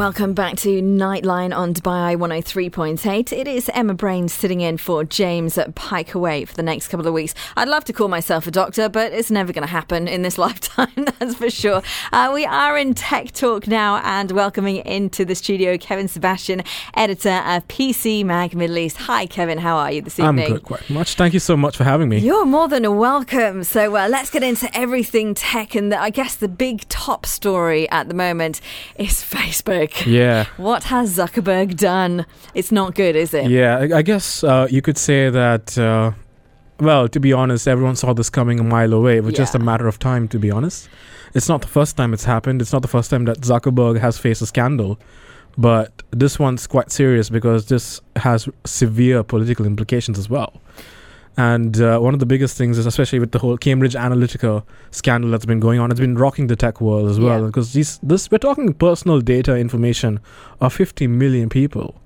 Welcome back to Nightline on Dubai 103.8. It is Emma Brain sitting in for James at Piecowye for the next couple of weeks. I'd love to call myself a doctor, but it's never going to happen in this lifetime, that's for sure. Uh, we are in Tech Talk now and welcoming into the studio Kevin Sebastian, editor of PC Mag Middle East. Hi, Kevin. How are you this evening? I'm good, quite much. Thank you so much for having me. You're more than welcome. So uh, let's get into everything tech. And the, I guess the big top story at the moment is Facebook. Yeah. What has Zuckerberg done? It's not good, is it? Yeah, I, I guess uh, you could say that. Uh, well, to be honest, everyone saw this coming a mile away. It was just a matter of time, to be honest. It's not the first time it's happened. It's not the first time that Zuckerberg has faced a scandal. But this one's quite serious because this has severe political implications as well. And uh, one of the biggest things is, especially with the whole Cambridge Analytica scandal that's been going on, it's been rocking the tech world as well. Yeah. Because these, this, we're talking personal data information of 50 million people,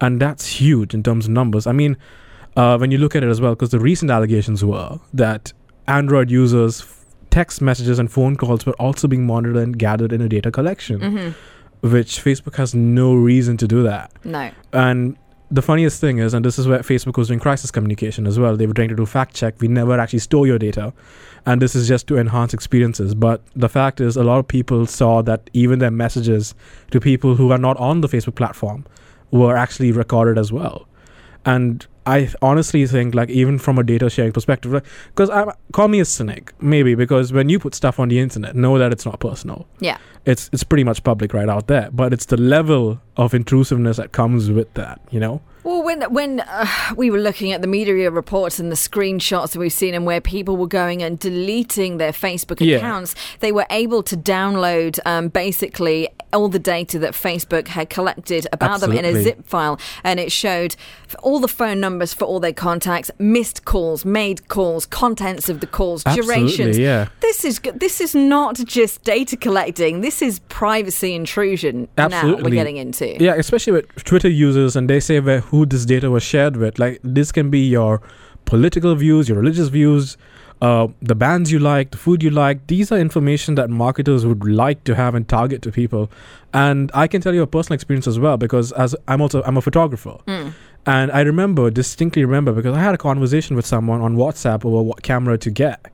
and that's huge in terms of numbers. I mean, uh, when you look at it as well, because the recent allegations were that Android users' text messages and phone calls were also being monitored and gathered in a data collection, hmm which Facebook has no reason to do that. No. And the funniest thing is, and this is where Facebook was doing crisis communication as well. They were trying to do fact check. We never actually store your data, and this is just to enhance experiences. But the fact is, a lot of people saw that even their messages to people who are not on the Facebook platform were actually recorded as well. And I honestly think, like, even from a data sharing perspective, because I call me a cynic, maybe because when you put stuff on the internet, know that it's not personal Yeah. it's it's pretty much public right out there but it's the level of intrusiveness that comes with that you know Well, when when uh, we were looking at the media reports and the screenshots that we've seen, and where people were going and deleting their Facebook Yeah. accounts, they were able to download um, basically all the data that Facebook had collected about them in a zip file, and it showed all the phone numbers for all their contacts, missed calls, made calls, contents of the calls, durations. yeah This is this is not just data collecting. This is privacy intrusion. Now we're getting into. yeah especially with twitter users and they say who this data was shared with like this can be your political views your religious views uh, the bands you like the food you like these are information that marketers would like to have and target to people and i can tell you a personal experience as well because as i'm also i'm a photographer Mm. And I remember, distinctly remember, because I had a conversation with someone on WhatsApp over what camera to get.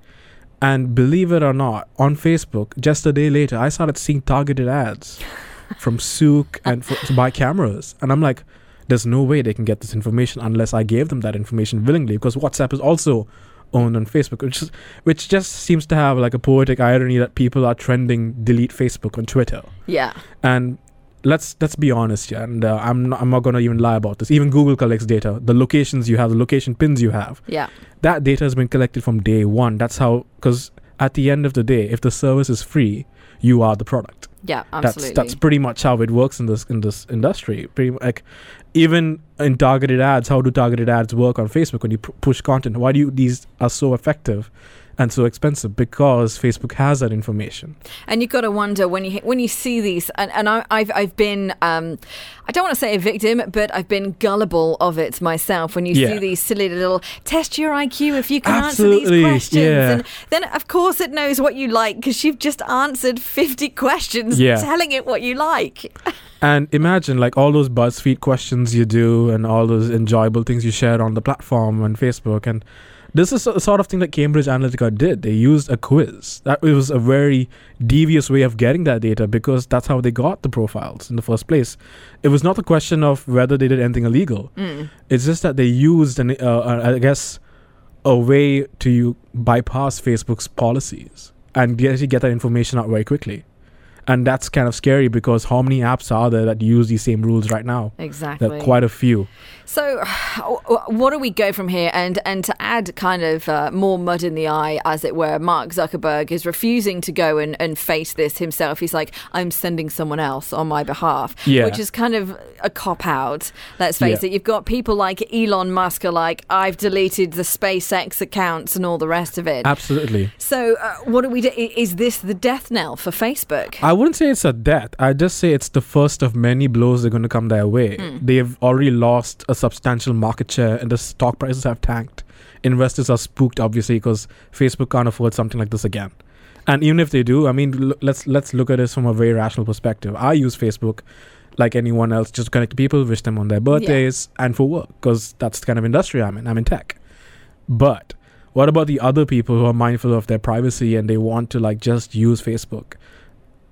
And believe it or not, on Facebook, just a day later, I started seeing targeted ads from Souq and for, to buy cameras. And I'm like, there's no way they can get this information unless I gave them that information willingly, because WhatsApp is also owned on Facebook, which is, which just seems to have like a poetic irony that people are trending delete Facebook on Twitter. Yeah. and let's let's be honest yeah and uh, i'm not, i'm not going to even lie about this. Even google collects data. The locations you have the location pins you have. Yeah. that data has been collected from day one. That's how because at the end of the day if the service is free you are the product Yeah. Absolutely. that's that's pretty much how it works in this in this industry pretty like even in targeted ads how do targeted ads work on facebook when you p- push content why do you these are so effective and so expensive because facebook has that information And you've got to wonder when you when you see these, and, and I, I've I've been um, I don't want to say a victim, but I've been gullible of it myself. When you see these silly little test your IQ if you can answer these questions, yeah. and then of course it knows what you like because you've just answered fifty questions, Yeah. telling it what you like. And imagine like all those BuzzFeed questions you do and all those enjoyable things you share on the platform and Facebook. And this is the sort of thing that Cambridge Analytica did. They used a quiz. That was a very devious way of getting that data because that's how they got the profiles in the first place. It was not a question of whether they did anything illegal. Mm. It's just that they used, an, uh, uh, I guess, a way to bypass Facebook's policies and get, get that information out very quickly. And that's kind of scary because how many apps are there that use these same rules right now? Exactly. There are quite a few. So, what do we go from here? And and to add kind of uh, more mud in the eye, as it were, Mark Zuckerberg is refusing to go and, and face this himself. He's like, I'm sending someone else on my behalf, Yeah. which is kind of a cop out. Let's face Yeah. it. You've got people like Elon Musk are like, I've deleted the SpaceX accounts and all the rest of it. Absolutely. so, uh, what do we do? Is this the death knell for Facebook? I wouldn't say it's a death. I just say it's the first of many blows that are going to come their way. Hmm. They've already lost a substantial market share and the stock prices have tanked. Investors are spooked, obviously, because Facebook can't afford something like this again. And even if they do, I mean, l- let's let's look at this from a very rational perspective. I use Facebook like anyone else, just connect to people, wish them on their birthdays, and for work, because that's the kind of industry I'm in. I'm in tech. But what about the other people who are mindful of their privacy and they want to like just use Facebook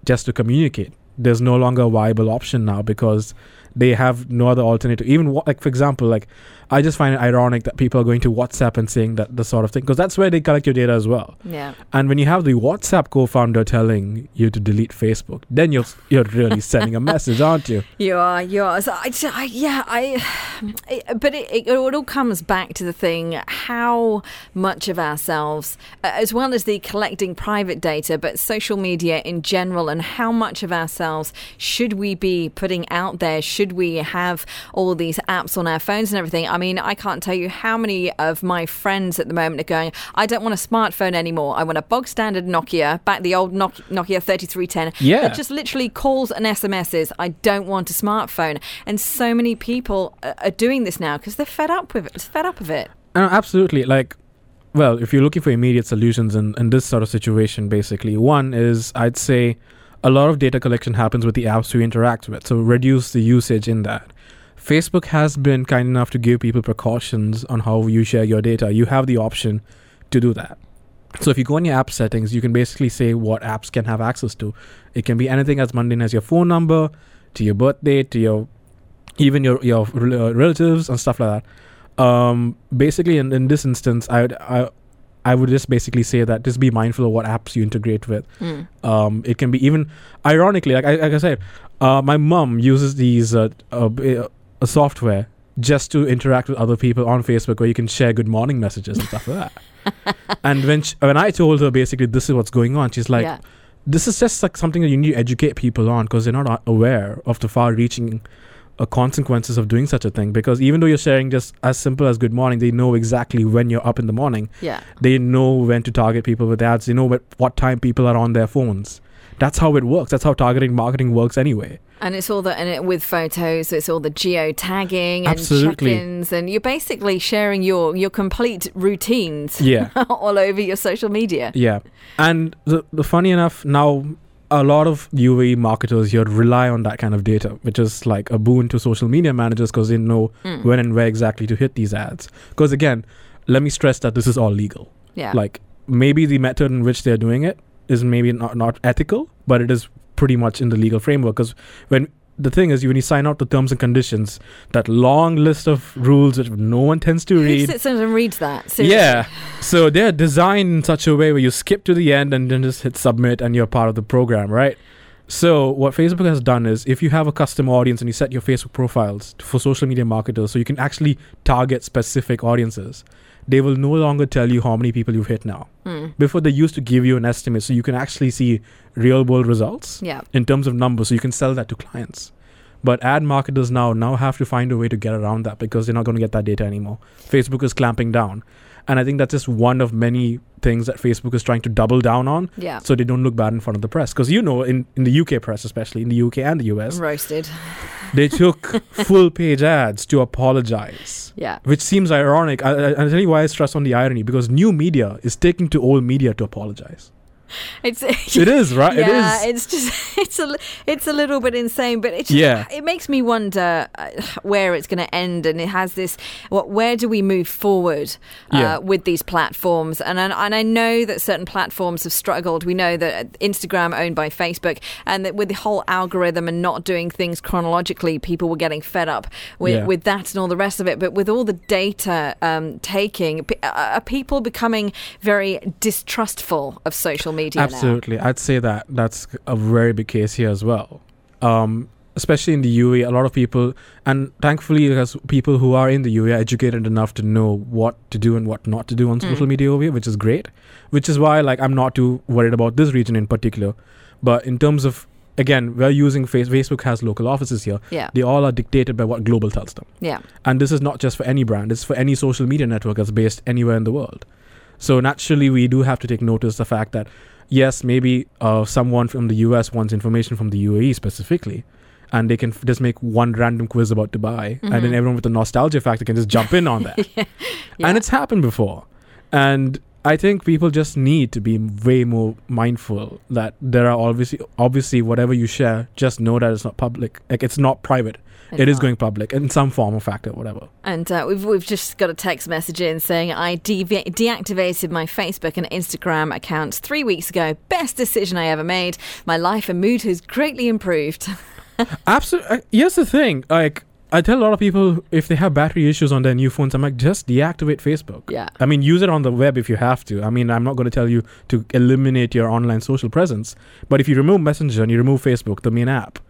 just to communicate? There's no longer a viable option now because they have no other alternative. Even like for example, like I just find it ironic that people are going to WhatsApp and saying that the sort of thing because that's where they collect your data as well. Yeah. And when you have the WhatsApp co-founder telling you to delete Facebook, then you're you're really sending a message, aren't you? You are, you are. So I, I yeah, I. It, but it, it, it all comes back to the thing: how much of ourselves, as well as the collecting private data, but social media in general, and how much of ourselves should we be putting out there? Should we have all these apps on our phones and everything? I mean, I can't tell you how many of my friends at the moment are going. I don't want a smartphone anymore. I want a bog standard Nokia, back the old Nokia, Nokia 3310. Yeah. That just literally calls and SMSs. I don't want a smartphone. And so many people are are doing this now because they're fed up with it. Fed up of it. Uh, absolutely. Like, well, if you're looking for immediate solutions in, in this sort of situation, basically, one is I'd say a lot of data collection happens with the apps we interact with. So reduce the usage in that. Facebook has been kind enough to give people precautions on how you share your data. You have the option to do that. So if you go in your app settings, you can basically say what apps can have access to. It can be anything as mundane as your phone number, to your birthday, to your even your your uh, relatives and stuff like that. Um, basically, in, in this instance, I would I, I would just basically say that just be mindful of what apps you integrate with. Mm. Um, it can be even ironically, like I, like I said, uh, my mom uses these uh, uh, uh, software just to interact with other people on Facebook, where you can share good morning messages and stuff like that. and when sh when I told her basically this is what's going on, she's like, yeah. this is just like something that you need to educate people on because they're not aware of the far-reaching uh, consequences of doing such a thing. Because even though you're sharing just as simple as good morning, they know exactly when you're up in the morning. Yeah. They know when to target people with ads. They know what, what time people are on their phones. That's how it works. That's how targeting marketing works anyway. And it's all the and it, with photos, it's all the geo tagging and Absolutely. check-ins, and you're basically sharing your your complete routines Yeah. all over your social media. Yeah, and the the funny enough now, a lot of UAE marketers here rely on that kind of data, which is like a boon to social media managers because they know Mm. when and where exactly to hit these ads. Because again, let me stress that this is all legal. Yeah. Like maybe the method in which they're doing it is maybe not not ethical, but it is pretty much in the legal framework. Because when the thing is, when you sign out the terms and conditions, that long list of rules which no one tends to read. Who sits and reads that? Seriously? Yeah. So they're designed in such a way where you skip to the end and then just hit submit and you're part of the program, right? So what Facebook has done is if you have a custom audience and you set your Facebook profiles for social media marketers so you can actually target specific audiences, they will no longer tell you how many people you've hit now. Mm. Before they used to give you an estimate so you can actually see real world results Yeah. in terms of numbers so you can sell that to clients. But ad marketers now now have to find a way to get around that because they're not going to get that data anymore. Facebook is clamping down. And I think that's just one of many things that Facebook is trying to double down on Yeah. so they don't look bad in front of the press. Because you know, in, in the UK press, especially in the UK and the US, Roasted. they took full page ads to apologize. Yeah. Which seems ironic. I, I, I'll tell you why I stress on the irony because new media is taking to old media to apologize. It's It is, right? yeah, it is. it's just it's a it's a little bit insane, but it just, Yeah. it makes me wonder uh, where it's going to end, and it has this. What where do we move forward uh, Yeah. with these platforms? And I, and I know that certain platforms have struggled. We know that Instagram owned by Facebook, and that with the whole algorithm and not doing things chronologically, people were getting fed up with Yeah. with that and all the rest of it. But with all the data um, taking, are people becoming very distrustful of social media now? Absolutely. I'd say that that's a very big case here as well. Um, especially in the UAE, a lot of people, and thankfully, there's people who are in the UAE are educated enough to know what to do and what not to do on Mm. social media over here, which is great. Which is why, like, I'm not too worried about this region in particular. But in terms of, again, we're using face- Facebook has local offices here. Yeah, They all are dictated by what global tells them. yeah. And this is not just for any brand, it's for any social media network that's based anywhere in the world. So naturally, we do have to take notice of the fact that, yes, maybe uh, someone from the US wants information from the UAE specifically, and they can f- just make one random quiz about Dubai, and then Mhm. everyone with the nostalgia factor can just jump in on that. yeah. And it's happened before. And I think people just need to be way more mindful that there are obviously obviously whatever you share, just know that it's not public. Like it's not private. It is going public in some form or factor, whatever. And uh, we've we've just got a text message in saying I de- deactivated my Facebook and Instagram accounts three weeks ago. Best decision I ever made. My life and mood has greatly improved. Absolutely. Here's the thing. Like I tell a lot of people if they have battery issues on their new phones, I'm like just deactivate Facebook. yeah. I mean, use it on the web if you have to. I mean, I'm not going to tell you to eliminate your online social presence, but if you remove Messenger and you remove Facebook, the main app,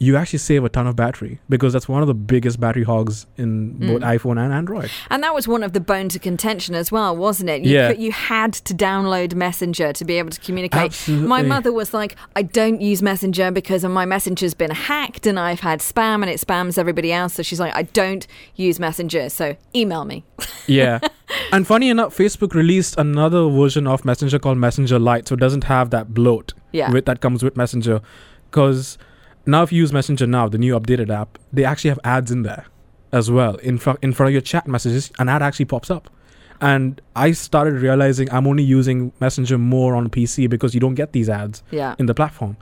you actually save a ton of battery because that's one of the biggest battery hogs in both Mm. iPhone and Android. And that was one of the bones of contention as well, wasn't it? You, Yeah. could- you had to download Messenger to be able to communicate. Absolutely. My mother was like, I don't use Messenger because my Messenger's been hacked and I've had spam and it spams everybody else. So she's like, I don't use Messenger. So email me. Yeah. and funny enough, Facebook released another version of Messenger called Messenger Lite, so it doesn't have that bloat Yeah. with that comes with Messenger. Because now, if you use Messenger now, the new updated app, they actually have ads in there as well. In front in front of your chat messages, an ad actually pops up. And I started realizing I'm only using Messenger more on PC because you don't get these ads yeah. in the platform.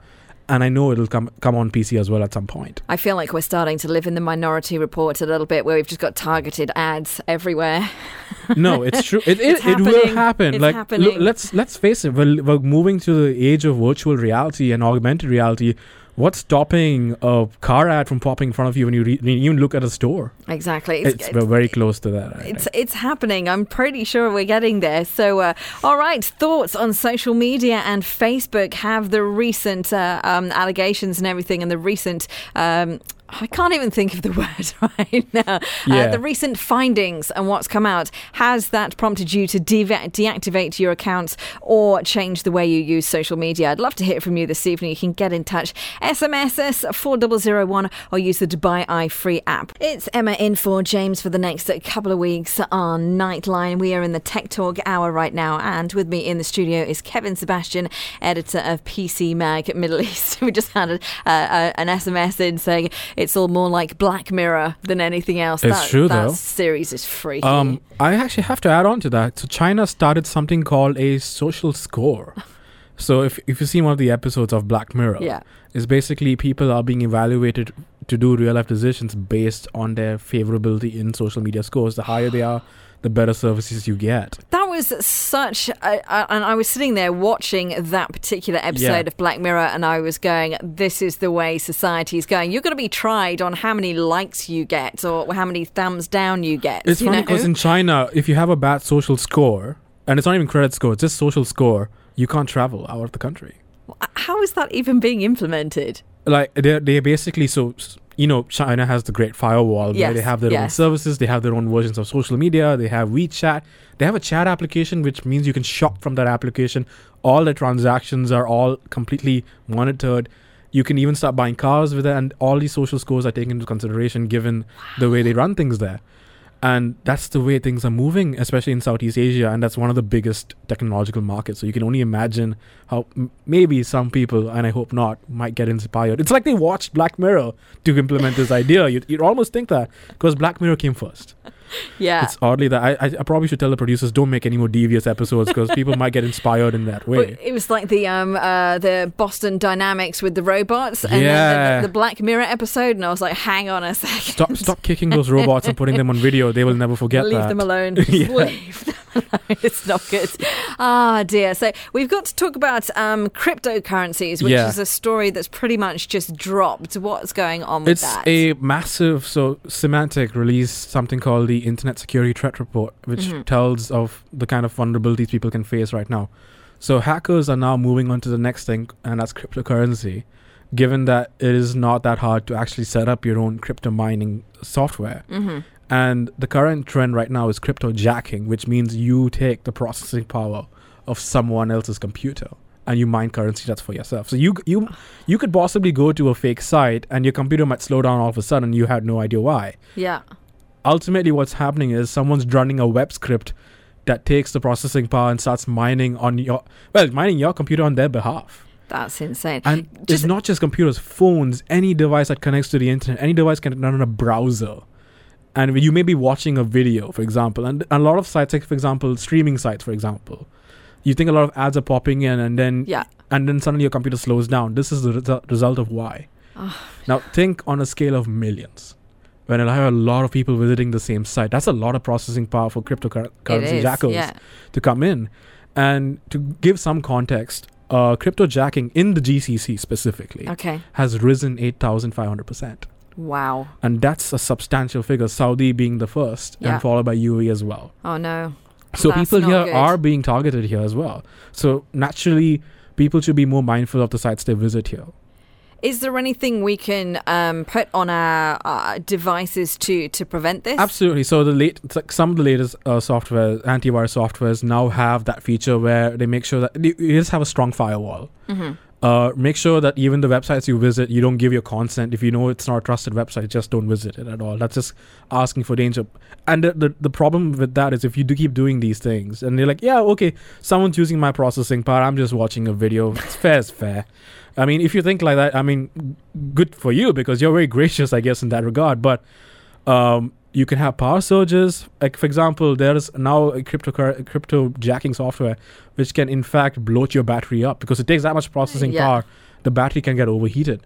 And I know it'll come come on PC as well at some point. I feel like we're starting to live in the minority report a little bit where we've just got targeted ads everywhere. no, it's true. It, it, it will happen. It's like happening. Look, let's let's face it. We're, we're moving to the age of virtual reality and augmented reality. What's stopping a car ad from popping in front of you when you, re- when you even look at a store? Exactly. It's, we're very close to that. I It's think. it's happening. I'm pretty sure we're getting there. So, uh, all right, thoughts on social media and Facebook have the recent uh, um, allegations and everything, and the recent. Um, I can't even think of the word right now. Uh, the recent findings and what's come out has that prompted you to de- deactivate your accounts or change the way you use social media? I'd love to hear from you this evening. You can get in touch, SMS us 4001 or use the Dubai Eye Free app. It's Emma in for James for the next couple of weeks on Nightline. We are in the Tech Talk hour right now, and with me in the studio is Kevin Sebastian, editor of PC Mag Middle East. We just had a, uh, an SMS in saying it's all more like Black Mirror than anything else. It's that, true, that though. series is freaky. Um, I actually have to add on to that. So China started something called a social score. So if if you've seen one of the episodes of Black Mirror, yeah. is basically people are being evaluated to do real life decisions based on their favorability in social media scores. The higher they are, the better services you get. That was such, a, a, and I was sitting there watching that particular episode Yeah. of Black Mirror, and I was going, "This is the way society is going. You're going to be tried on how many likes you get or how many thumbs down you get." It's you funny because in China, if you have a bad social score, and it's not even credit score, it's just social score, you can't travel out of the country. How is that even being implemented? Like they're they basically so s- you know China has the Great Firewall where Yes, they have their own services, they have their own versions of social media, they have WeChat, they have a chat application which means you can shop from that application. All the transactions are all completely monitored. You can even start buying cars with it, and all these social scores are taken into consideration given the way they run things there. And that's the way things are moving, especially in Southeast Asia, and that's one of the biggest technological markets. So you can only imagine how m- maybe some people, and I hope not, might get inspired. It's like they watched Black Mirror to implement this idea. You'd, you'd almost think that because Black Mirror came first. Yeah. It's oddly that I, I, probably should tell the producers don't make any more devious episodes because people might get inspired in that But way. it was like the um uh the Boston Dynamics with the robots and Yeah. the, the Black Mirror episode, and I was like, hang on a second, Stop, stop kicking those robots and putting them on video. They will never forget leave that. them alone. Yeah. Leave them alone. It's not good. Ah, dear. So we've got to talk about um, cryptocurrencies, which Yeah. is a story that's pretty much just dropped. What's going on with It's that? a massive. So Symantec released something called the Internet Security Threat Report, which Mhm. tells of the kind of vulnerabilities people can face right now. So hackers are now moving on to the next thing, and that's cryptocurrency. Given that it is not that hard to actually set up your own crypto mining software, hmm and the current trend right now is crypto jacking, which means you take the processing power of someone else's computer and you mine currency that's for yourself. So you you you could possibly go to a fake site and your computer might slow down all of a sudden. You had no idea why. Yeah. Ultimately, what's happening is someone's running a web script that takes the processing power and starts mining on your well mining your computer on their behalf. That's insane. And Just- it's not just computers, phones, any device that connects to the internet, any device can run on a browser. And you may be watching a video, for example, and a lot of sites, like for example, streaming sites, for example, you think a lot of ads are popping in, and then Yeah. and then suddenly your computer slows down. This is the resu- result of why. Oh. Now think on a scale of millions. When I have a lot of people visiting the same site, that's a lot of processing power for cryptocurrency jackals Yeah. to come in. And to give some context, uh, crypto jacking in the GCC specifically Okay. has risen 8,500%. Wow. And that's a substantial figure, Saudi being the first, Yeah. and followed by UAE as well. Oh no. So That's people here good. are being targeted here as well. So naturally, people should be more mindful of the sites they visit here. Is there anything we can um, put on our uh, devices to to prevent this? Absolutely. So the late, like some of the latest uh, software, antivirus softwares now have that feature where they make sure that you you just have a strong firewall. hmm Uh, make sure that even the websites you visit, you don't give your consent. If you know it's not a trusted website, just don't visit it at all. That's just asking for danger. And the, the, the problem with that is if you do keep doing these things and they're like, yeah, okay, someone's using my processing power, I'm just watching a video. It's fair is fair. I mean, if you think like that, I mean, good for you because you're very gracious, I guess, in that regard. But um, you can have power surges. Like, for example, there is now a crypto crypto jacking software which can, in fact, bloat your battery up because it takes that much processing Yeah. power. The battery can get overheated,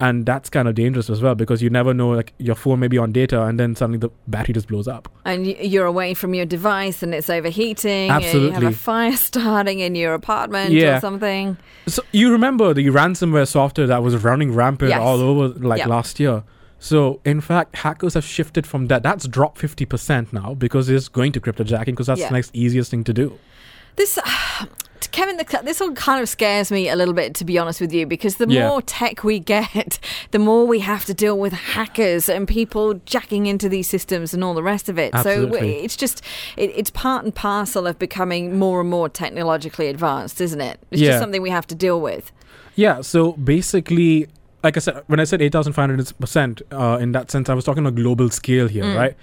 and that's kind of dangerous as well because you never know. Like, your phone may be on data, and then suddenly the battery just blows up. And you're away from your device, and it's overheating. And you have a fire starting in your apartment Yeah. or something. So you remember the ransomware software that was running rampant Yes. all over like Yeah. last year. So in fact, hackers have shifted from that. That's dropped fifty percent now because it's going to cryptojacking because that's Yeah. the next easiest thing to do. This, Kevin, the, this all kind of scares me a little bit, to be honest with you, because the Yeah. more tech we get, the more we have to deal with hackers and people jacking into these systems and all the rest of it. So it's just, it, it's part and parcel of becoming more and more technologically advanced, isn't it? It's Yeah. just something we have to deal with. Yeah. So basically, like I said, when I said eight thousand five hundred percent, uh, in that sense, I was talking on a global scale here, Mm. right?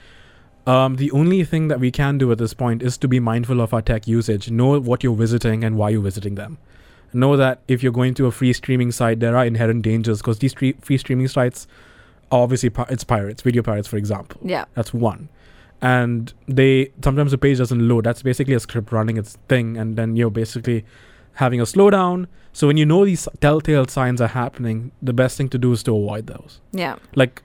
Um, the only thing that we can do at this point is to be mindful of our tech usage. Know what you're visiting and why you're visiting them. Know that if you're going to a free streaming site, there are inherent dangers because these free, free streaming sites, are obviously, pi- it's pirates, video pirates, for example. Yeah. That's one. And they sometimes the page doesn't load. That's basically a script running its thing, and then you're basically having a slowdown. So when you know these telltale signs are happening, the best thing to do is to avoid those. Yeah. Like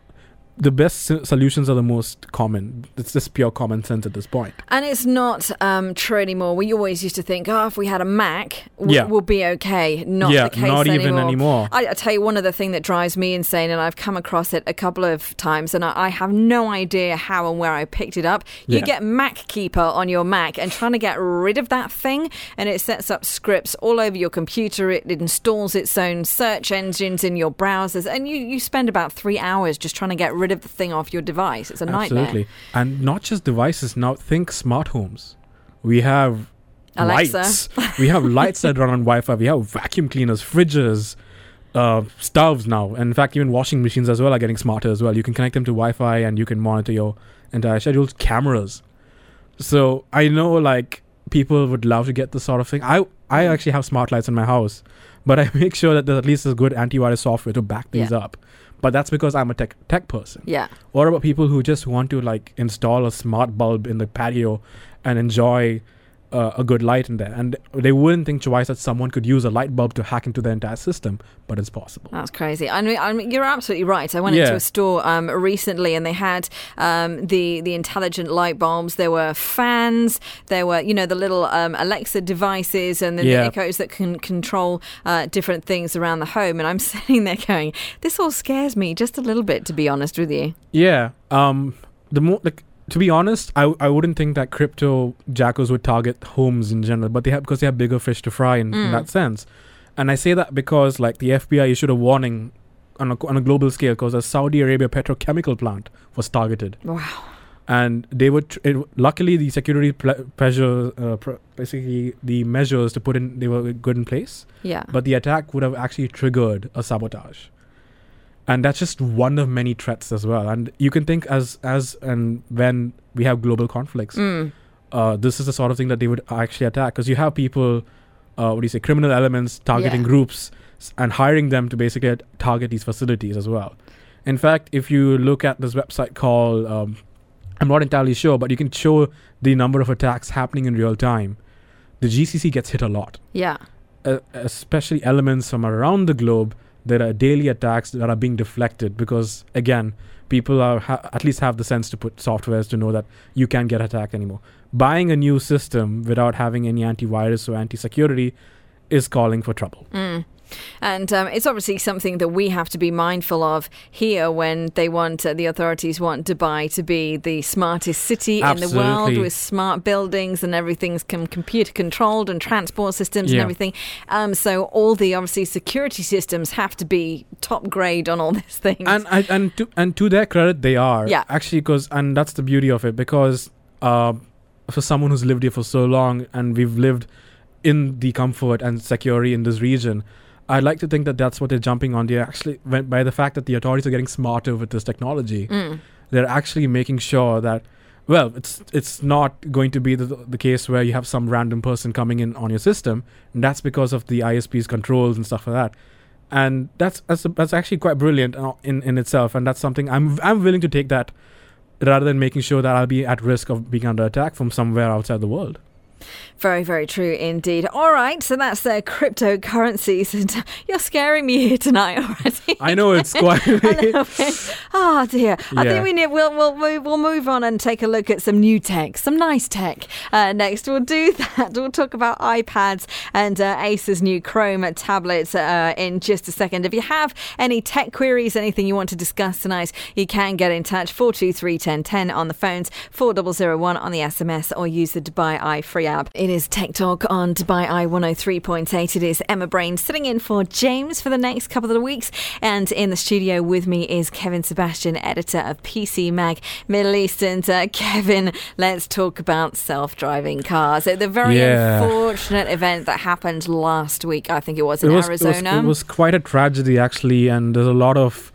the best s- solutions are the most common. It's just pure common sense at this point. And it's not um, true anymore. We always used to think, oh, if we had a Mac, w- Yeah. we'll be okay. Not yeah, the case anymore. not anymore. even anymore. I, I tell you, one other thing that drives me insane, and I've come across it a couple of times, and I, I have no idea how and where I picked it up. You Yeah. get Mac Keeper on your Mac, and trying to get rid of that thing, and it sets up scripts all over your computer. It installs its own search engines in your browsers, and you, you spend about three hours just trying to get rid of the thing off your device. It's a nightmare. Absolutely. And not just devices. Now think smart homes. We have Alexa. lights. we have lights that run on Wi-Fi. We have vacuum cleaners, fridges, uh, stoves now. And in fact, even washing machines as well are getting smarter as well. You can connect them to Wi-Fi and you can monitor your entire schedules. Cameras. So I know like people would love to get this sort of thing. I I actually have smart lights in my house, but I make sure that there's at least a good antivirus software to back these Yeah. up. But that's because I'm a tech tech person. Yeah. What about people who just want to like install a smart bulb in the patio and enjoy uh, a good light in there? And they wouldn't think twice that someone could use a light bulb to hack into the entire system, but it's possible. That's crazy. I mean, I mean, you're absolutely right. I went Yeah. into a store um, recently, and they had um, the the intelligent light bulbs. There were fans. There were, you know, the little um, Alexa devices, and then Yeah. the Echoes that can control uh, different things around the home. And I'm sitting there going, "This all scares me just a little bit." To be honest with you, Yeah. Um. The more like to be honest, I I wouldn't think that crypto jackals would target homes in general, but they have because they have bigger fish to fry in, in Mm. that sense. And I say that because like the FBI issued a warning on a on a global scale because a Saudi Arabia petrochemical plant was targeted. wow. and they would tr- it, luckily the security ple- pressure uh, pr- basically the measures to put in they were good in place Yeah. but the attack would have actually triggered a sabotage and that's just one of many threats as well and you can think as as and when we have global conflicts Mm. uh, this is the sort of thing that they would actually attack because you have people uh, what do you say criminal elements targeting Yeah. groups and hiring them to basically target these facilities as well in fact if you look at this website called um, I'm not entirely sure, but you can show the number of attacks happening in real time. The GCC gets hit a lot, Yeah. uh, especially elements from around the globe. There are daily attacks that are being deflected because, again, people are ha- at least have the sense to put softwares to know that you can't get attacked anymore. Buying a new system without having any antivirus or anti-security is calling for trouble. Mm. And um, it's obviously something that we have to be mindful of here when they want uh, the authorities want Dubai to be the smartest city in the world with smart buildings and everything's com- computer controlled and transport systems and everything. Um, so all the obviously security systems have to be top grade on all these things. and I, and to and to their credit, they are Yeah. actually because and that's the beauty of it because uh, for someone who's lived here for so long and we've lived in the comfort and security in this region. I'd like to think that that's what they're jumping on. They actually, when, by the fact that the authorities are getting smarter with this technology, Mm. they're actually making sure that, well, it's it's not going to be the, the case where you have some random person coming in on your system. And that's because of the ISP's controls and stuff like that. And that's that's, that's actually quite brilliant uh, in, in itself. And that's something I'm I'm willing to take that rather than making sure that I'll be at risk of being under attack from somewhere outside the world. Very, very true indeed. All right, so that's the cryptocurrencies. And you're scaring me here tonight already. I know it's quite. A little bit. Oh dear! I think we need. We'll we'll move. We'll move on and take a look at some new tech, some nice tech. Uh, next, we'll do that. We'll talk about iPads and uh, Acer's new Chrome tablets uh, in just a second. If you have any tech queries, anything you want to discuss tonight, you can get in touch. Four two three ten ten on the phones, four double zero one on the SMS, or use the Dubai Eye free app. It is Tech Talk on Dubai Eye one hundred three point eight. It is Emma Brain sitting in for James for the next couple of weeks, and in the studio with me is Kevin Sebastian, editor of PC Mag Middle East. And uh, Kevin, let's talk about self-driving cars. So the very Yeah. unfortunate event that happened last week, I think it was in it was, it was- Arizona. It was, quite a tragedy, actually, and there's a lot of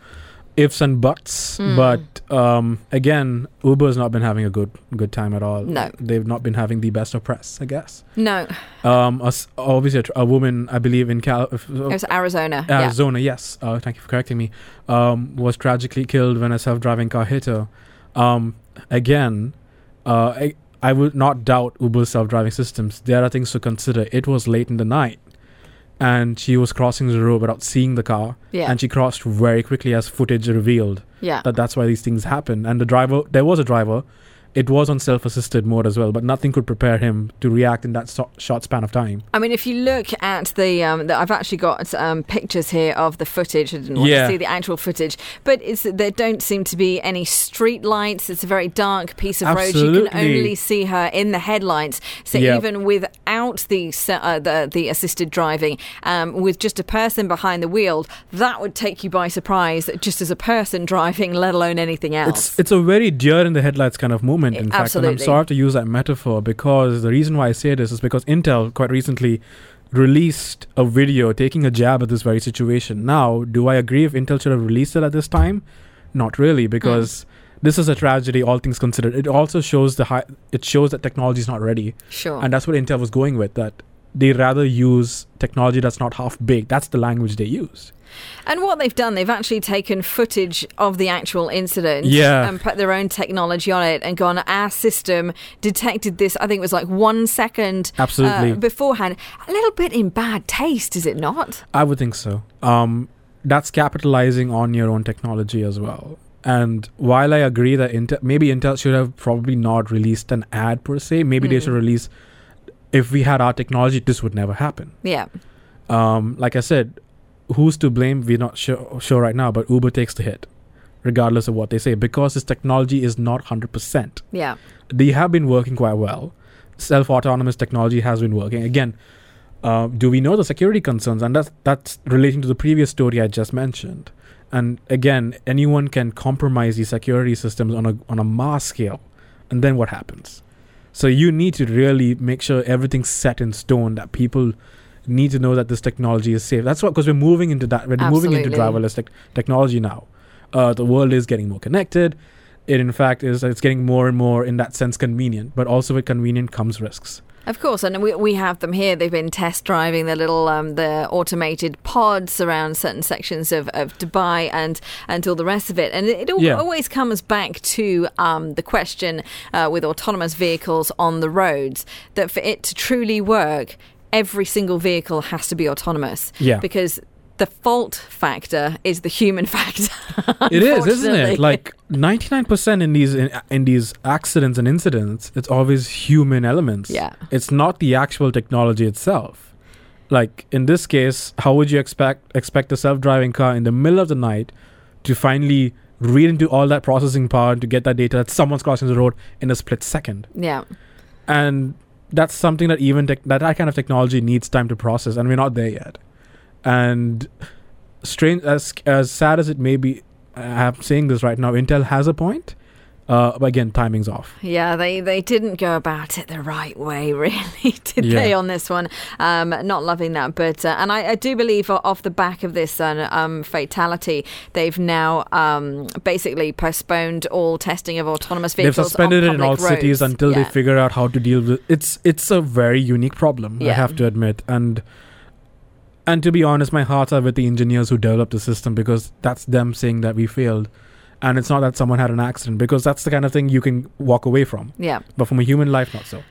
ifs and buts. Hmm. But um, again, Uber's not been having a good good time at all. No. they've not been having the best of press, I guess. no, Um, a obviously, a, a woman, I believe, in Cal- it was Arizona. yeah. Arizona, yes. Uh, thank you for correcting me. Um, was tragically killed when a self-driving car hit her. Um, again, uh, I, I would not doubt Uber's self-driving systems. There are things to consider. It was late in the night, and she was crossing the road without seeing the car, Yeah, and she crossed very quickly as footage revealed yeah. that that's why these things happen. And the driver, there was a driver. It was on self-assisted mode as well, but nothing could prepare him to react in that so- short span of time. I mean, if you look at the, um, the I've actually got um, pictures here of the footage. I didn't want Yeah. to see the actual footage, but it's there don't seem to be any street lights. It's a very dark piece of road. You can only see her in the headlights. So Yep. even without the uh, the, the assisted driving, um, with just a person behind the wheel, that would take you by surprise. Just as a person driving, let alone anything else. It's it's a very deer in the headlights kind of moment. In fact, and I'm sorry to use that metaphor because the reason why I say this is because Intel quite recently released a video taking a jab at this very situation. Now, do I agree if Intel should have released it at this time? Not really, because hmm. this is a tragedy. All things considered, it also shows the high. It shows that technology is not ready, sure. and that's what Intel was going with. That they rather use technology that's not half baked. That's the language they use. And what they've done, they've actually taken footage of the actual incident Yeah. and put their own technology on it and gone, our system detected this, I think it was like one second Absolutely. uh, beforehand. A little bit in bad taste, is it not? I would think so. Um, that's capitalizing on your own technology as well. And while I agree that Intel, maybe Intel should have probably not released an ad per se, maybe they Mm. should release. If we had our technology, this would never happen. Yeah. Um, like I said, who's to blame? We're not sure, sure right now, but Uber takes the hit, regardless of what they say, because this technology is not hundred percent Yeah. they have been working quite well. Self autonomous technology has been working. Again, uh, do we know the security concerns? And that's that's relating to the previous story I just mentioned. And again, anyone can compromise these security systems on a on a mass scale, and then what happens? So you need to really make sure everything's set in stone. That people need to know that this technology is safe. That's what because we're moving into that. We're moving into driverless tech technology now. Uh, the world is getting more connected it in fact is it's getting more and more in that sense convenient but also with convenient comes risks Of course, and we, we have them here. They've been test driving the little um, the automated pods around certain sections of, of Dubai and and all the rest of it. And it, Yeah. always comes back to um, the question uh, with autonomous vehicles on the roads that for it to truly work, every single vehicle has to be autonomous. Yeah. because the fault factor is the human factor. It is, isn't it? Like ninety nine percent in these in, in these accidents and incidents, it's always human elements. Yeah. it's not the actual technology itself. Like in this case, how would you expect expect a self driving car in the middle of the night to finally read into all that processing power to get that data that someone's crossing the road in a split second? yeah. and that's something that even that, that kind of technology needs time to process and we're not there yet. And strange as as sad as it may be i'm saying this right now intel has a point uh, but again timing's off Yeah, they, they didn't go about it the right way, really, did Yeah. they, on this one? Um, not loving that. But, uh, and I, I do believe off the back of this um, fatality, they've now um, basically postponed all testing of autonomous vehicles. they've suspended it in all public cities until Yeah. they figure out how to deal with it's it's a very unique problem i have to admit and and to be honest my hearts are with the engineers who developed the system because that's them saying that we failed and it's not that someone had an accident because that's the kind of thing you can walk away from Yeah. but from a human life not so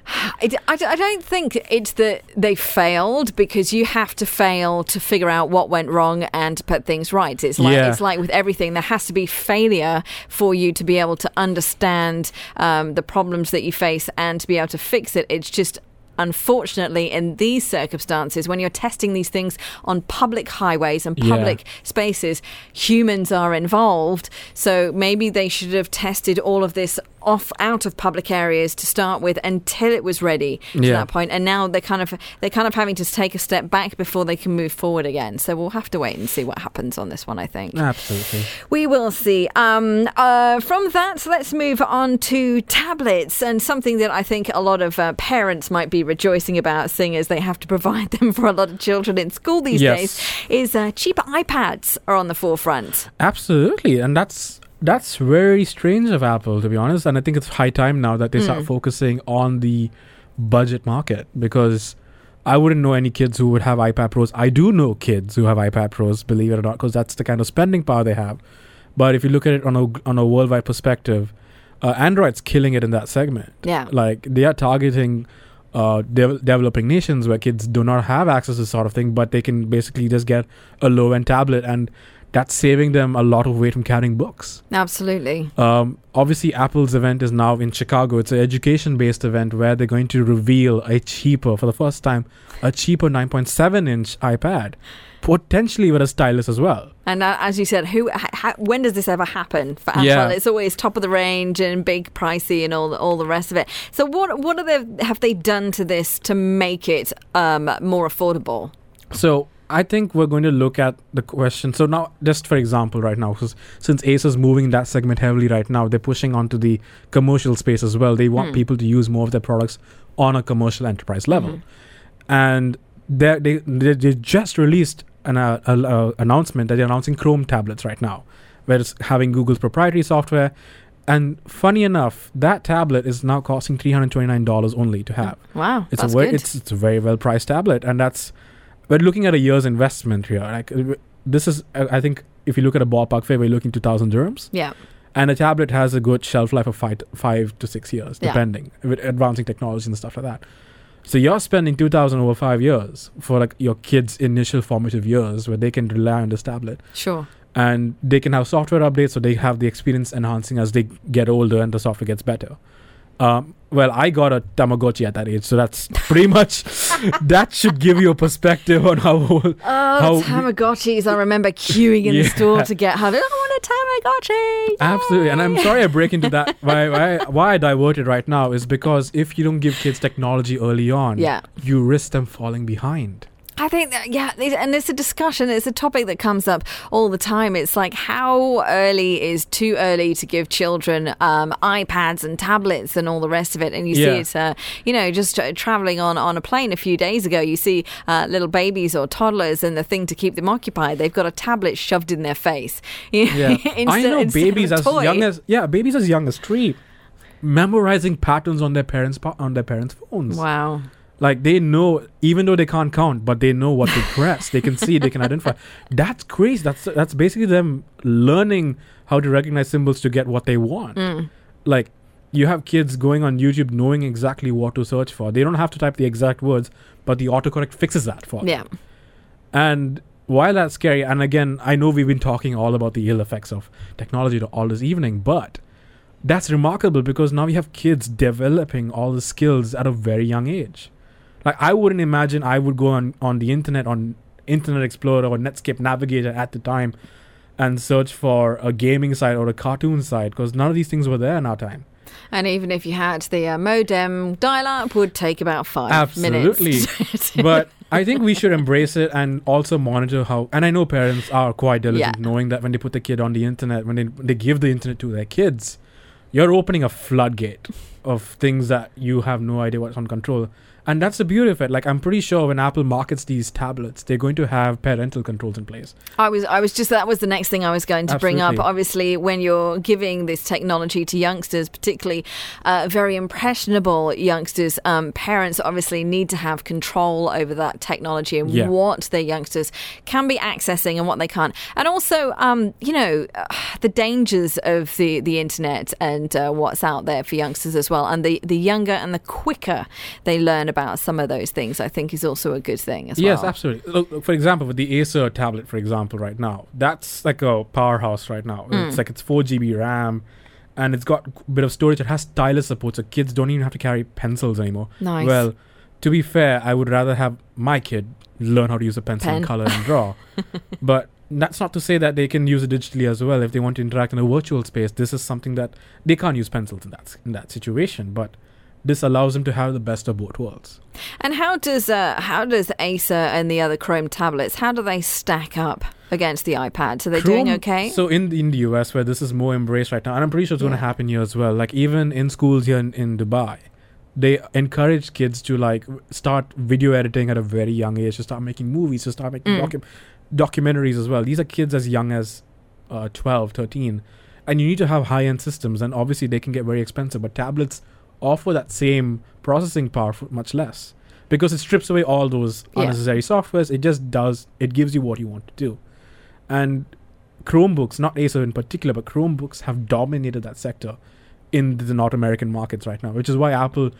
I, d- I d- I don't think it's that they failed because you have to fail to figure out what went wrong and to put things right. It's like Yeah. it's like with everything, there has to be failure for you to be able to understand um, the problems that you face and to be able to fix it. It's just. Unfortunately, in these circumstances, when you're testing these things on public highways and Yeah. public spaces, humans are involved. So maybe they should have tested all of this off out of public areas to start with until it was ready to Yeah. that point. And now they're kind of they're kind of having to take a step back before they can move forward again. So we'll have to wait and see what happens on this one. I think. absolutely We will see. Um, uh, from that, let's move on to tablets and something that I think a lot of uh, parents might be rejoicing about, seeing as they have to provide them for a lot of children in school these Yes. days, is uh, cheaper iPads are on the forefront. Absolutely, and that's that's very strange of Apple to be honest. And I think it's high time now that they start Mm. focusing on the budget market because I wouldn't know any kids who would have iPad Pros. I do know kids who have iPad Pros, believe it or not, because that's the kind of spending power they have. But if you look at it on a on a worldwide perspective, uh, Android's killing it in that segment. Yeah. Like they are targeting uh, dev- developing nations where kids do not have access to this sort of thing, but they can basically just get a low end tablet, and that's saving them a lot of weight from carrying books. Absolutely. Um, obviously, Apple's event is now in Chicago. It's an education based event where they're going to reveal a cheaper, for the first time, a cheaper 9.7 inch iPad, potentially with a stylus as well. And uh, as you said, who? Ha, when does this ever happen for Apple? Yeah. It's always top of the range and big, pricey, and all the, all the rest of it. So, what what are they, have they done to this to make it um, more affordable? So I think we're going to look at the question. So now, just for example, right now, 'cause since Acer's moving that segment heavily right now, they're pushing onto the commercial space as well. They want Hmm. people to use more of their products on a commercial enterprise level, Mhm. and they they they just released an uh, a, a announcement that they're announcing Chrome tablets right now, where it's having Google's proprietary software. And funny enough, that tablet is now costing three hundred twenty nine dollars only to have. Wow, It's that's a very, good. it's it's a very well priced tablet, and that's we're looking at a year's investment here. Like uh, this is, uh, I think, if you look at a ballpark figure, we're looking two thousand dirhams, yeah, and a tablet has a good shelf life of five to, five to six years, Yeah. depending with advancing technology and stuff like that. So you're spending two thousand over five years for like your kids' initial formative years, where they can rely on this tablet sure. and they can have software updates so they have the experience enhancing as they get older and the software gets better um, well i got a tamagotchi at that age so that's pretty much that should give you a perspective on how old Oh, How- Tamagotchis! I remember queuing in the store to get. How I want a Tamagotchi. absolutely and i'm sorry i break into that why, why, why i diverted right now is because if you don't give kids technology early on Yeah. you risk them falling behind I think that yeah, and it's a discussion. It's a topic that comes up all the time. It's like how early is too early to give children um, iPads and tablets and all the rest of it. And you see Yeah. it, uh, you know, just uh, traveling on on a plane a few days ago. You see uh, little babies or toddlers, and the thing to keep them occupied, they've got a tablet shoved in their face. Yeah, I know babies as toy. young as yeah, babies as young as three, memorizing patterns on their parents' on their parents' phones. Wow. Like they know, even though they can't count, but they know what to press. They can see, they can identify. That's crazy. That's that's basically them learning how to recognize symbols to get what they want. Mm. Like you have kids going on YouTube knowing exactly what to search for. They don't have to type the exact words, but the autocorrect fixes that for them. Yeah. And while that's scary, and again, I know we've been talking all about the ill effects of technology to all this evening, but that's remarkable because now we have kids developing all the skills at a very young age. Like I wouldn't imagine I would go on, on the internet on Internet Explorer or Netscape Navigator at the time and search for a gaming site or a cartoon site because none of these things were there in our time. And even if you had the uh, modem, dial up would take about five Absolutely. minutes. Absolutely. but I think we should embrace it and also monitor how. And I know parents are quite diligent, Yeah. knowing that when they put the kid on the internet, when they they give the internet to their kids, you're opening a floodgate of things that you have no idea what's on control. And that's the beauty of it. Like I'm pretty sure when Apple markets these tablets, they're going to have parental controls in place. I was, I was just that was the next thing I was going to bring up. Obviously, when you're giving this technology to youngsters, particularly uh, very impressionable youngsters, um, parents obviously need to have control over that technology and Yeah. what their youngsters can be accessing and what they can't, and also, um, you know, uh, the dangers of the the internet and uh, what's out there for youngsters as well. And the the younger and the quicker they learn about some of those things, I think, is also a good thing as yes, well. absolutely. Look, look, for example, with the Acer tablet, for example, right now, that's like a powerhouse right now. Mm. It's like it's 4 GB RAM, and it's got a bit of storage. It has stylus support, so kids don't even have to carry pencils anymore. Nice. Well, to be fair, I would rather have my kid learn how to use a pencil Pen. and color and draw. but that's not to say that they can use it digitally as well. If they want to interact in a virtual space, this is something that they can't use pencils in that in that situation. But this allows them to have the best of both worlds. And how does uh, how does Acer and the other Chrome tablets how do they stack up against the iPad? So they're doing okay. So in the, in the US, where this is more embraced right now, and I'm pretty sure it's going to happen here as well. Like even in schools here in, in Dubai, they encourage kids to like start video editing at a very young age, to start making movies, to start making Mm. docu- documentaries as well. These are kids as young as uh, 12, 13. And you need to have high end systems, and obviously they can get very expensive. But tablets offer that same processing power for much less because it strips away all those Yeah. unnecessary softwares. It just does, it gives you what you want to do. And Chromebooks, not Acer in particular, but Chromebooks have dominated that sector in the North American markets right now, which is why Apple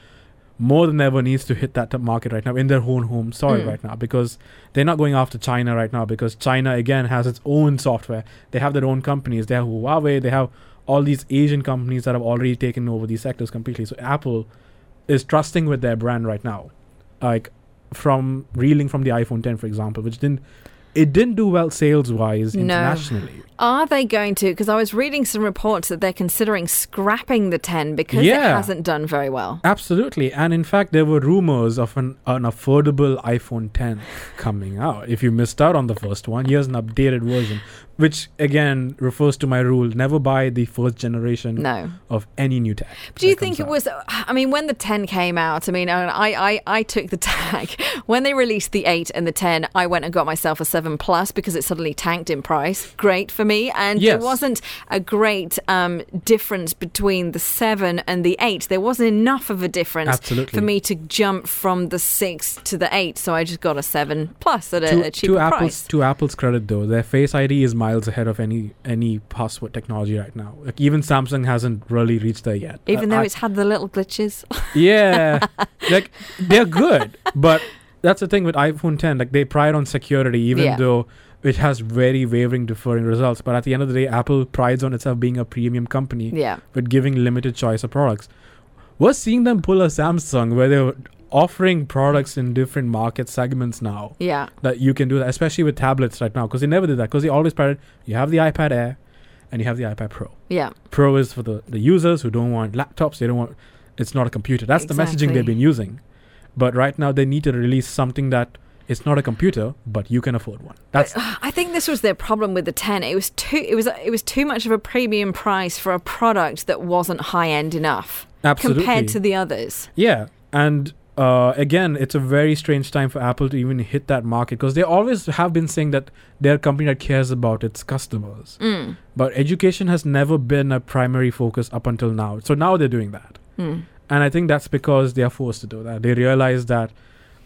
more than ever needs to hit that market right now in their own home soil Mm. right now because they're not going after China right now because China again has its own software. They have their own companies. They have Huawei. They have all these Asian companies that have already taken over these sectors completely. So Apple is trusting with their brand right now, like from reeling from the iPhone 10, for example, which didn't it didn't do well sales wise internationally. Are they going to? Because I was reading some reports that they're considering scrapping the 10 because it hasn't done very well. Absolutely, and in fact, there were rumors of an, an affordable iPhone 10 coming out. If you missed out on the first one, here's an updated version, which again refers to my rule: never buy the first generation No. of any new tech. Do you think it out. was? I mean, when the 10 came out, I mean, I, I, I took the tag. When they released the 8 and the 10, I went and got myself a 7 Plus because it suddenly tanked in price. Great for me. And there wasn't a great um, difference between the 7 and the 8. There wasn't enough of a difference Absolutely. for me to jump from the 6 to the 8. So I just got a 7 Plus at a, to, a cheaper to Apple's price. to Apple's credit, though, their Face ID is miles ahead of any any password technology right now. Like even Samsung hasn't really reached there yet. Even Uh, though I- it's had the little glitches. yeah like they're good but that's the thing with iphone 10 like they pride on security even Yeah. though it has very wavering differing results but at the end of the day apple prides on itself being a premium company yeah. with giving limited choice of products we're seeing them pull a samsung where they're offering products in different market segments now Yeah. that you can do that especially with tablets right now because they never did that because they always prided you have the ipad air and you have the ipad pro Yeah. Pro is for the, the users who don't want laptops. They don't want. It's not a computer. That's the messaging they've been using. But right now they need to release something that it's not a computer, but you can afford one. That's I think this was their problem with the 10. It was too it was it was too much of a premium price for a product that wasn't high end enough absolutely compared to the others. yeah. And uh, again, it's a very strange time for Apple to even hit that market because they always have been saying that they're a company that cares about its customers. Mm. But education has never been a primary focus up until now. So now they're doing that. Mm. And I think that's because they are forced to do that. They realize that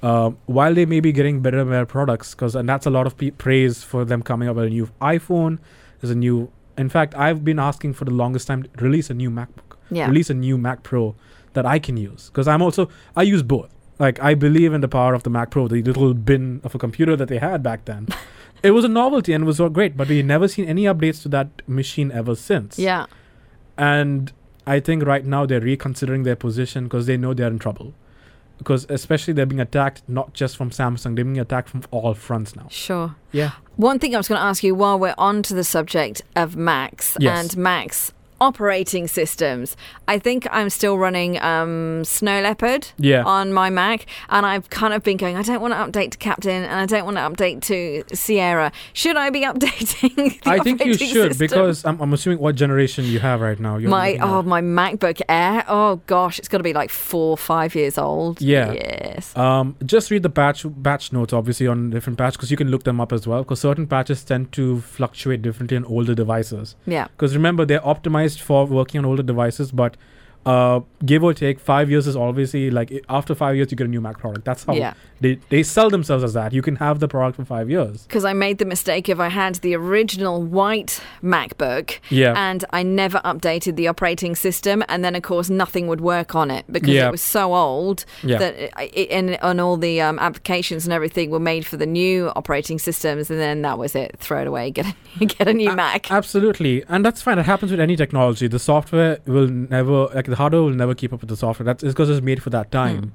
uh, while they may be getting better and better products, because and that's a lot of pe- praise for them coming up with a new iPhone. There's a new. In fact, I've been asking for the longest time to release a new MacBook, Yeah. release a new Mac Pro that I can use, because I'm also I use both. Like I believe in the power of the Mac Pro, the little bin of a computer that they had back then. it was a novelty and it was so great, but we've never seen any updates to that machine ever since. Yeah. And I think right now they're reconsidering their position because they know they're in trouble. Because especially they're being attacked not just from Samsung, they're being attacked from all fronts now. Sure. Yeah. One thing I was going to ask you while we're on to the subject of Macs Yes. and Macs operating systems, I think I'm still running um, Snow Leopard Yeah. on my Mac, and I've kind of been going, I don't want to update to Captain and I don't want to update to Sierra. Should I be updating? The I think you should system? because I'm, I'm assuming what generation you have right now. You're my oh my MacBook Air. Oh gosh, it's got to be like four, five years old. Yeah. Yes. Um, just read the batch batch notes, obviously on different patch, because you can look them up as well. Because certain patches tend to fluctuate differently on older devices. Yeah. Because remember, they're optimized for working on older devices, but uh, give or take, five years is obviously like after five years you get a new Mac product. That's how Yeah. they they sell themselves as that. You can have the product for five years. Because I made the mistake of I had the original white MacBook Yeah. and I never updated the operating system, and then of course nothing would work on it because Yeah. it was so old Yeah. that it, it, and, and all the um, applications and everything were made for the new operating systems, and then that was it. Throw it away. Get a, get a new A- Mac. Absolutely, and that's fine. It happens with any technology. The software will never, like the hardware will never keep up with the software. That's because it's made for that time, Hmm.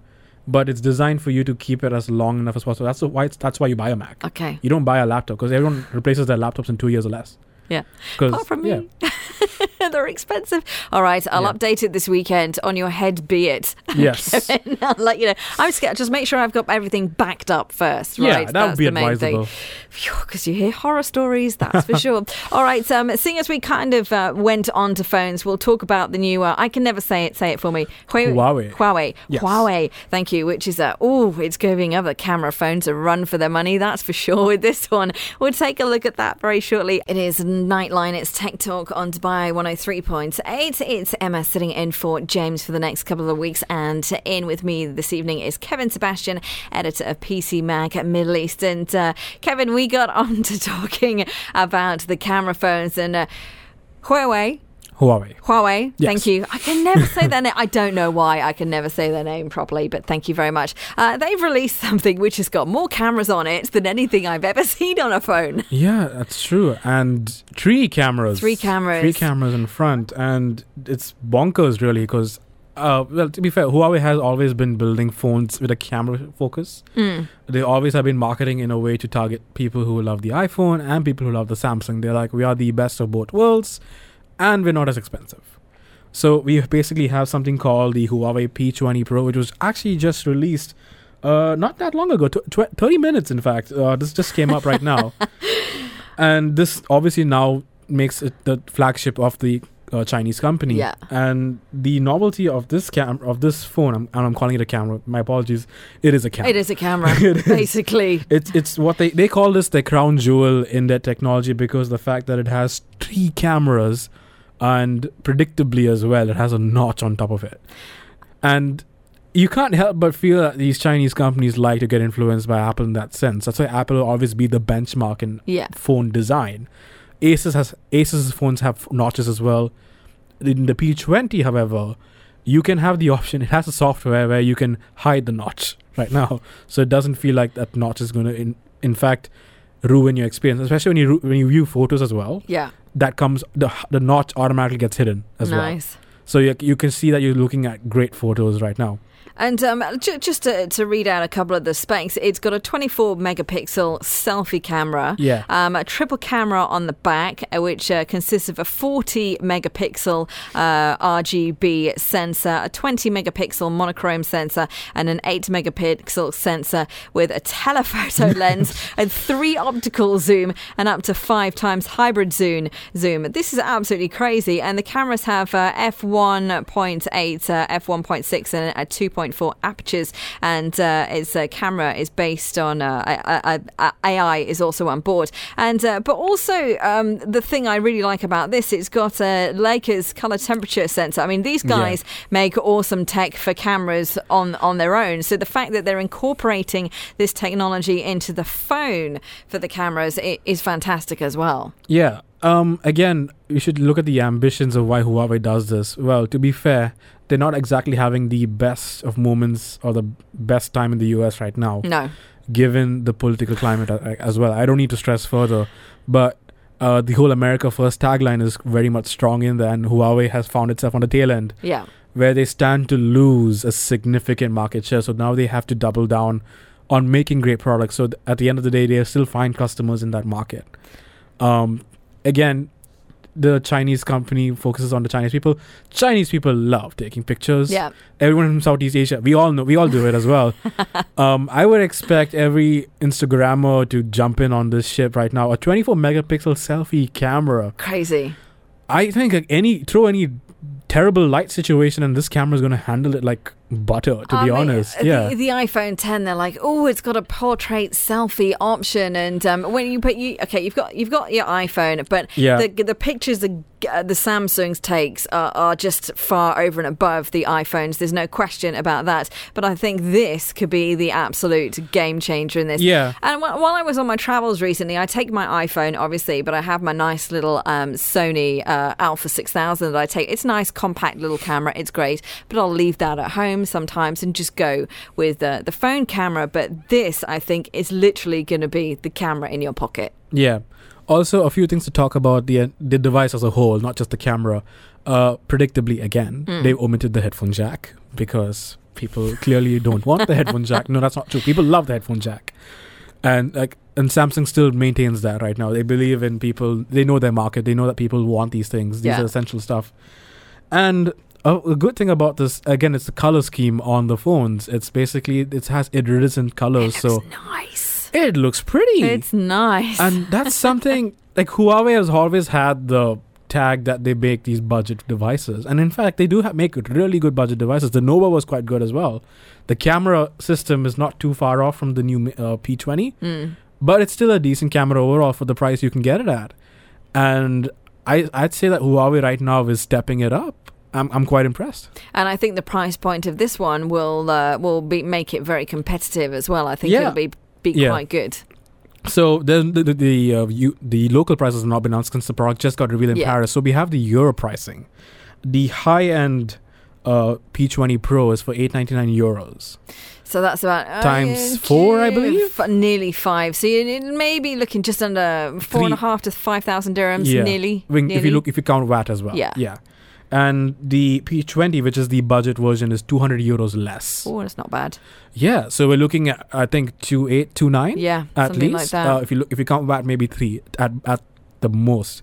but it's designed for you to keep it as long enough as possible. That's why. It's, that's why you buy a Mac. okay. You don't buy a laptop because everyone replaces their laptops in two years or less. Yeah. Apart from yeah. They're expensive. All right, I'll Yeah. update it this weekend on your head be it. Yes. I'll let you know. I'm scared. Just make sure I've got everything backed up first. Yeah, Right? that That's would be the main thing. advisable. Because you hear horror stories, that's for sure. All right, um, seeing as we kind of uh, went on to phones, we'll talk about the new. Uh, I can never say it. Say it for me. Hua- Huawei. Huawei. Yes. Huawei. Thank you. Which is uh, oh, it's giving other camera phones a run for their money. That's for sure. With this one, we'll take a look at that very shortly. It is Nightline. It's Tech Talk on Dubai 103.8. It's Emma sitting in for James for the next couple of weeks, and in with me this evening is Kevin Sebastian, editor of PC Mag Middle East. And uh, Kevin, we got on to talking about the camera phones and uh, Huawei. Huawei. Huawei, Yes. thank you. I can never say their name. I don't know why I can never say their name properly, but thank you very much. Uh, they've released something which has got more cameras on it than anything I've ever seen on a phone. Yeah, that's true. And three cameras. Three cameras. Three cameras in front, and it's bonkers, really, because. Uh, well, to be fair, Huawei has always been building phones with a camera focus. Mm. They always have been marketing in a way to target people who love the iPhone and people who love the Samsung. They're like, we are the best of both worlds, and we're not as expensive. So we basically have something called the Huawei P20 Pro, which was actually just released uh, not that long ago, tw- tw- 30 minutes in fact. Uh, this just came up right now. And this obviously now makes it the flagship of the uh, Chinese company. Yeah. And the novelty of this cam of this phone, I'm, and I'm calling it a camera. My apologies. It is a camera. It is a camera, It basically. It's it's what they they call this the crown jewel in their technology because the fact that it has three cameras and predictably as well it has a notch on top of it. And you can't help but feel that these Chinese companies like to get influenced by Apple in that sense. That's why Apple will always be the benchmark in Yeah. phone design. Asus has Asus phones have notches as well. In the P20, however, you can have the option. It has a software where you can hide the notch right now, so it doesn't feel like that notch is going to, in in fact, ruin your experience. Especially when you when you view photos as well, Yeah. That comes the the notch automatically gets hidden as well. nice. So you you can see that you're looking at great photos right now. And um, ju- just to, to read out a couple of the specs, it's got a 24 megapixel selfie camera. Yeah. Um, a triple camera on the back, uh, which uh, consists of a 40 megapixel uh, RGB sensor, a 20 megapixel monochrome sensor, and an 8 megapixel sensor with a telephoto lens, and three optical zoom, and up to five times hybrid zoom. Zoom. This is absolutely crazy. And the cameras have uh, f1.8, uh, f1.6, and a 2.4 apertures, and uh, its uh, camera is based on uh, AI is also on board. And uh, but also um, the thing I really like about this, it's got a Leica's color temperature sensor. I mean, these guys yeah. make awesome tech for cameras on on their own. So the fact that they're incorporating this technology into the phone for the cameras is fantastic as well. Yeah. Um, again, we should look at the ambitions of why Huawei does this. Well, to be fair, they're not exactly having the best of moments or the best time in the US right now. No. Given the political climate as well. I don't need to stress further, but uh, the whole America First tagline is very much strong in there, and Huawei has found itself on the tail end. Yeah. Where they stand to lose a significant market share. So now they have to double down on making great products. So th- at the end of the day, they still find customers in that market. Um, again, the Chinese company focuses on the Chinese people. Chinese people love taking pictures. Yeah. Everyone from Southeast Asia, we all know, we all do it as well. um, I would expect every Instagrammer to jump in on this ship right now. A 24 megapixel selfie camera. Crazy. I think like any throw any terrible light situation and this camera is going to handle it like butter to be honest. Yeah. the, the, iphone 10 they're like oh it's got a portrait selfie option. And um, when you put you okay you've got you've got your iphone but yeah. the, the pictures are uh, the Samsung's takes are, are, just far over and above the iPhones. There's no question about that. But I think this could be the absolute game changer in this. Yeah. And while I was on my travels recently, I take my iPhone, obviously, but I have my nice little um, Sony uh, Alpha 6000 that I take. It's a nice, compact little camera. It's great. But I'll leave that at home sometimes and just go with uh, the phone camera. But this, I think, is literally going to be the camera in your pocket. Yeah. Also, a few things to talk about the the device as a whole, not just the camera. Uh, predictably, again, mm. they omitted the headphone jack because people clearly don't want the headphone jack. No, that's not true. People love the headphone jack, and like and Samsung still maintains that right now. They believe in people. They know their market. They know that people want these things. These yeah. are essential stuff. And a, a, good thing about this, again, it's the color scheme on the phones. It's basically it has iridescent colors. so nice it looks pretty. It's nice. And that's something like Huawei has always had the tag that they make these budget devices. And in fact, they do have, make really good budget devices. The Nova was quite good as well. The camera system is not too far off from the new uh, P20, mm. but it's still a decent camera overall for the price you can get it at. And I, I'd say that Huawei right now is stepping it up. I'm, I'm quite impressed. And I think the price point of this one will uh, will be make it very competitive as well. I think yeah. it'll be be yeah. quite good. So the the the, uh, you, the local prices have not been announced since the product just got revealed in yeah. Paris. So we have the euro pricing. The high end uh, P20 Pro is for eight ninety nine euros. So that's about uh, times four, I believe, f- nearly five. So you may be looking just under four Three. and a half to five thousand dirhams, yeah. nearly, I mean, nearly. If you look, if you count VAT as well, yeah, yeah and the P20, which is the budget version, is 200 euros less. Oh, that's not bad. Yeah, so we're looking at I think two eight, two nine. Yeah, at least. Like that. Uh, if you look, if you count that, maybe three at at the most,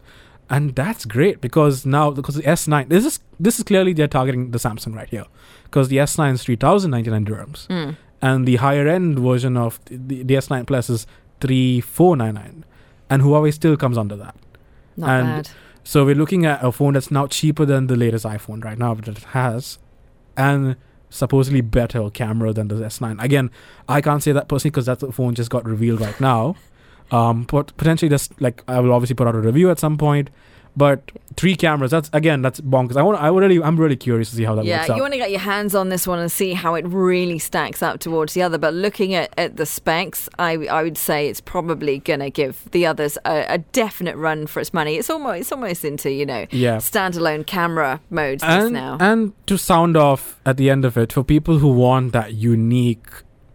and that's great because now because the S9, this is this is clearly they're targeting the Samsung right here, because the S9 is 3,099 dirhams, mm. and the higher end version of the, the S9 Plus is 3,499, and Huawei still comes under that. Not and bad so we're looking at a phone that's now cheaper than the latest iPhone right now that it has, and supposedly better camera than the S9. Again, I can't say that personally because that phone just got revealed right now. Um, but potentially, just like I will obviously put out a review at some point. But three cameras, that's again, that's bonkers. I want, I really, I'm really curious to see how that yeah, works out. Yeah, you want to get your hands on this one and see how it really stacks up towards the other. But looking at, at the specs, I, I would say it's probably going to give the others a, a, definite run for its money. It's almost, it's almost into you know, yeah. standalone camera modes and, just now. And to sound off at the end of it, for people who want that unique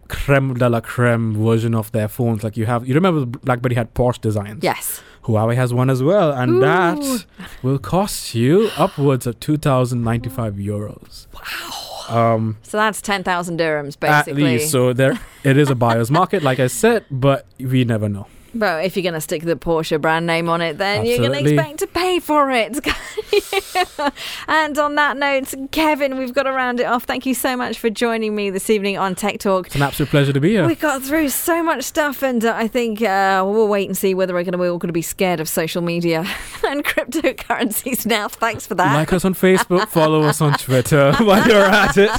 creme de la creme version of their phones, like you have, you remember BlackBerry had Porsche designs. Yes Huawei has one as well, and Ooh. that will cost you upwards of 2,095 euros. Wow. Um, so that's 10,000 dirhams, basically. At least. So there, it is a buyer's market, like I said, but we never know. But if you're going to stick the Porsche brand name on it, then Absolutely. you're going to expect to pay for it. and on that note, Kevin, we've got to round it off. Thank you so much for joining me this evening on Tech Talk. It's an absolute pleasure to be here. We got through so much stuff, and uh, I think uh, we'll wait and see whether we're to we're all going to be scared of social media and cryptocurrencies now. Thanks for that. Like us on Facebook, follow us on Twitter while you're at it.